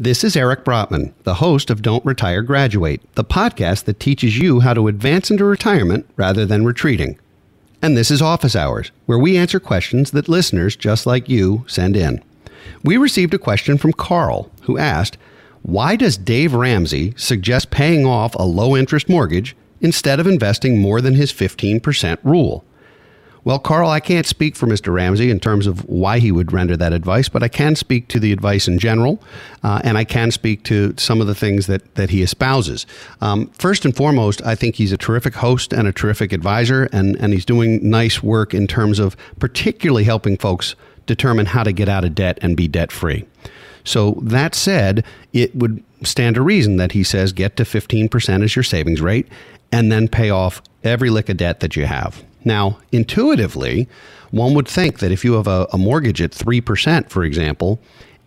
This is Eric Brotman, the host of Don't Retire Graduate, the podcast that teaches you how to advance into retirement rather than retreating. And this is Office Hours, where we answer questions that listeners just like you send in. We received a question from Carl, who asked, Why does Dave Ramsey suggest paying off a low interest mortgage instead of investing more than his 15% rule? Well, Carl, I can't speak for Mr. Ramsey in terms of why he would render that advice, but I can speak to the advice in general, uh, and I can speak to some of the things that, that he espouses. Um, first and foremost, I think he's a terrific host and a terrific advisor, and, and he's doing nice work in terms of particularly helping folks determine how to get out of debt and be debt free. So, that said, it would stand to reason that he says get to 15% as your savings rate and then pay off every lick of debt that you have. Now, intuitively, one would think that if you have a, a mortgage at 3%, for example,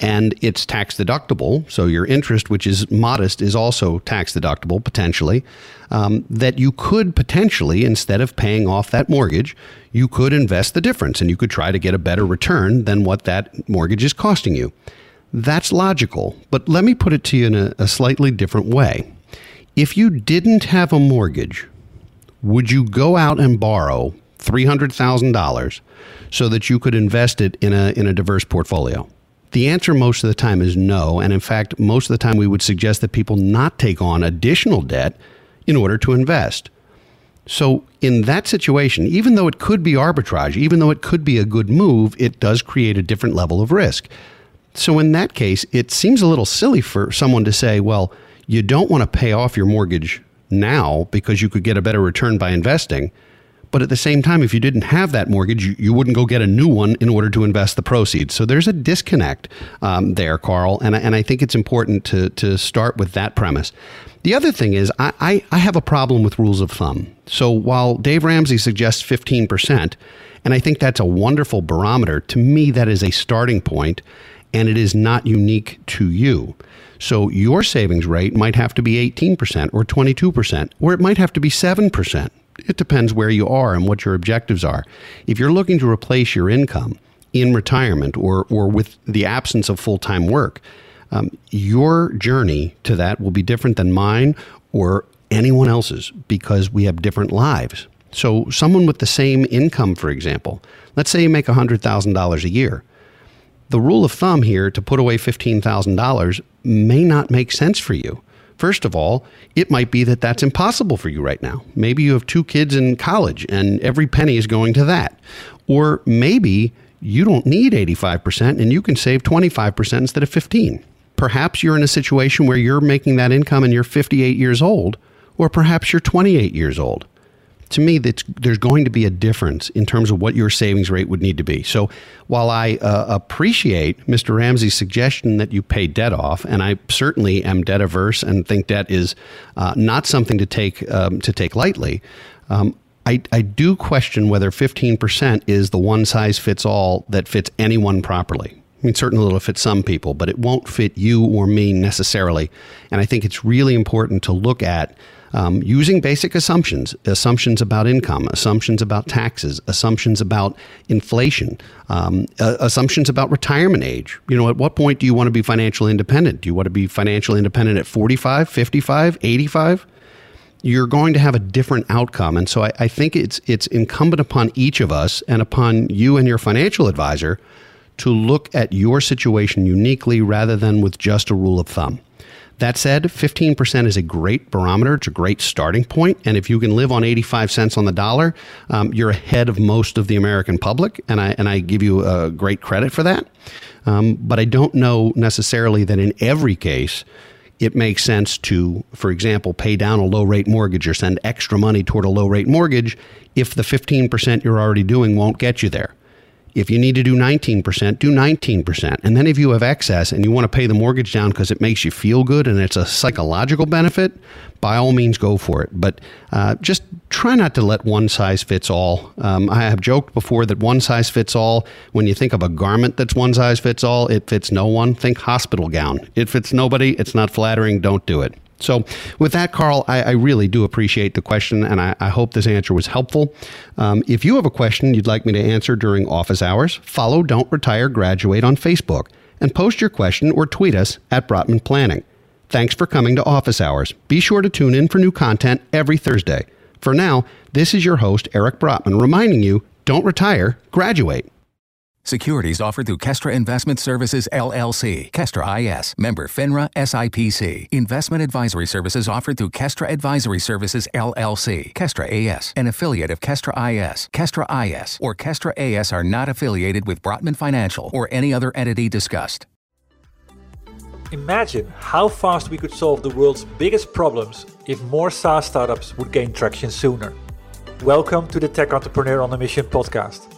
and it's tax deductible, so your interest, which is modest, is also tax deductible potentially, um, that you could potentially, instead of paying off that mortgage, you could invest the difference and you could try to get a better return than what that mortgage is costing you. That's logical, but let me put it to you in a, a slightly different way. If you didn't have a mortgage, would you go out and borrow $300,000 so that you could invest it in a, in a diverse portfolio? The answer most of the time is no. And in fact, most of the time we would suggest that people not take on additional debt in order to invest. So, in that situation, even though it could be arbitrage, even though it could be a good move, it does create a different level of risk. So, in that case, it seems a little silly for someone to say, well, you don't want to pay off your mortgage now because you could get a better return by investing. But at the same time, if you didn't have that mortgage, you, you wouldn't go get a new one in order to invest the proceeds. So there's a disconnect um, there, Carl. And, and I think it's important to, to start with that premise. The other thing is, I, I, I have a problem with rules of thumb. So while Dave Ramsey suggests 15%, and I think that's a wonderful barometer, to me, that is a starting point, and it is not unique to you. So your savings rate might have to be 18% or 22%, or it might have to be 7%. It depends where you are and what your objectives are. If you're looking to replace your income in retirement or, or with the absence of full time work, um, your journey to that will be different than mine or anyone else's because we have different lives. So, someone with the same income, for example, let's say you make $100,000 a year. The rule of thumb here to put away $15,000 may not make sense for you. First of all, it might be that that's impossible for you right now. Maybe you have two kids in college and every penny is going to that. Or maybe you don't need 85% and you can save 25% instead of 15. Perhaps you're in a situation where you're making that income and you're 58 years old, or perhaps you're 28 years old to me, there's going to be a difference in terms of what your savings rate would need to be. So while I uh, appreciate Mr. Ramsey's suggestion that you pay debt off, and I certainly am debt averse and think debt is uh, not something to take um, to take lightly. Um, I, I do question whether 15% is the one size fits all that fits anyone properly. I mean, certainly it'll fit some people, but it won't fit you or me necessarily. And I think it's really important to look at um, using basic assumptions assumptions about income, assumptions about taxes, assumptions about inflation, um, uh, assumptions about retirement age. You know, at what point do you want to be financially independent? Do you want to be financially independent at 45, 55, 85? You're going to have a different outcome. And so I, I think it's, it's incumbent upon each of us and upon you and your financial advisor to look at your situation uniquely rather than with just a rule of thumb. That said, 15% is a great barometer. It's a great starting point. And if you can live on 85 cents on the dollar, um, you're ahead of most of the American public. And I, and I give you a great credit for that. Um, but I don't know necessarily that in every case, it makes sense to, for example, pay down a low rate mortgage or send extra money toward a low rate mortgage if the 15% you're already doing won't get you there. If you need to do 19%, do 19%. And then if you have excess and you want to pay the mortgage down because it makes you feel good and it's a psychological benefit, by all means go for it. But uh, just try not to let one size fits all. Um, I have joked before that one size fits all, when you think of a garment that's one size fits all, it fits no one. Think hospital gown. It fits nobody. It's not flattering. Don't do it. So, with that, Carl, I, I, really do appreciate the question, and I, I hope this answer was helpful. Um, if you have a question you'd like me to answer during office hours, follow Don't Retire Graduate on Facebook and post your question or tweet us at Brotman Planning. Thanks for coming to Office Hours. Be sure to tune in for new content every Thursday. For now, this is your host, Eric Brotman, reminding you don't retire, graduate. Securities offered through Kestra Investment Services LLC, Kestra IS, member FINRA SIPC. Investment advisory services offered through Kestra Advisory Services LLC, Kestra AS, an affiliate of Kestra IS. Kestra IS or Kestra AS are not affiliated with Brotman Financial or any other entity discussed. Imagine how fast we could solve the world's biggest problems if more SaaS startups would gain traction sooner. Welcome to the Tech Entrepreneur on a Mission podcast.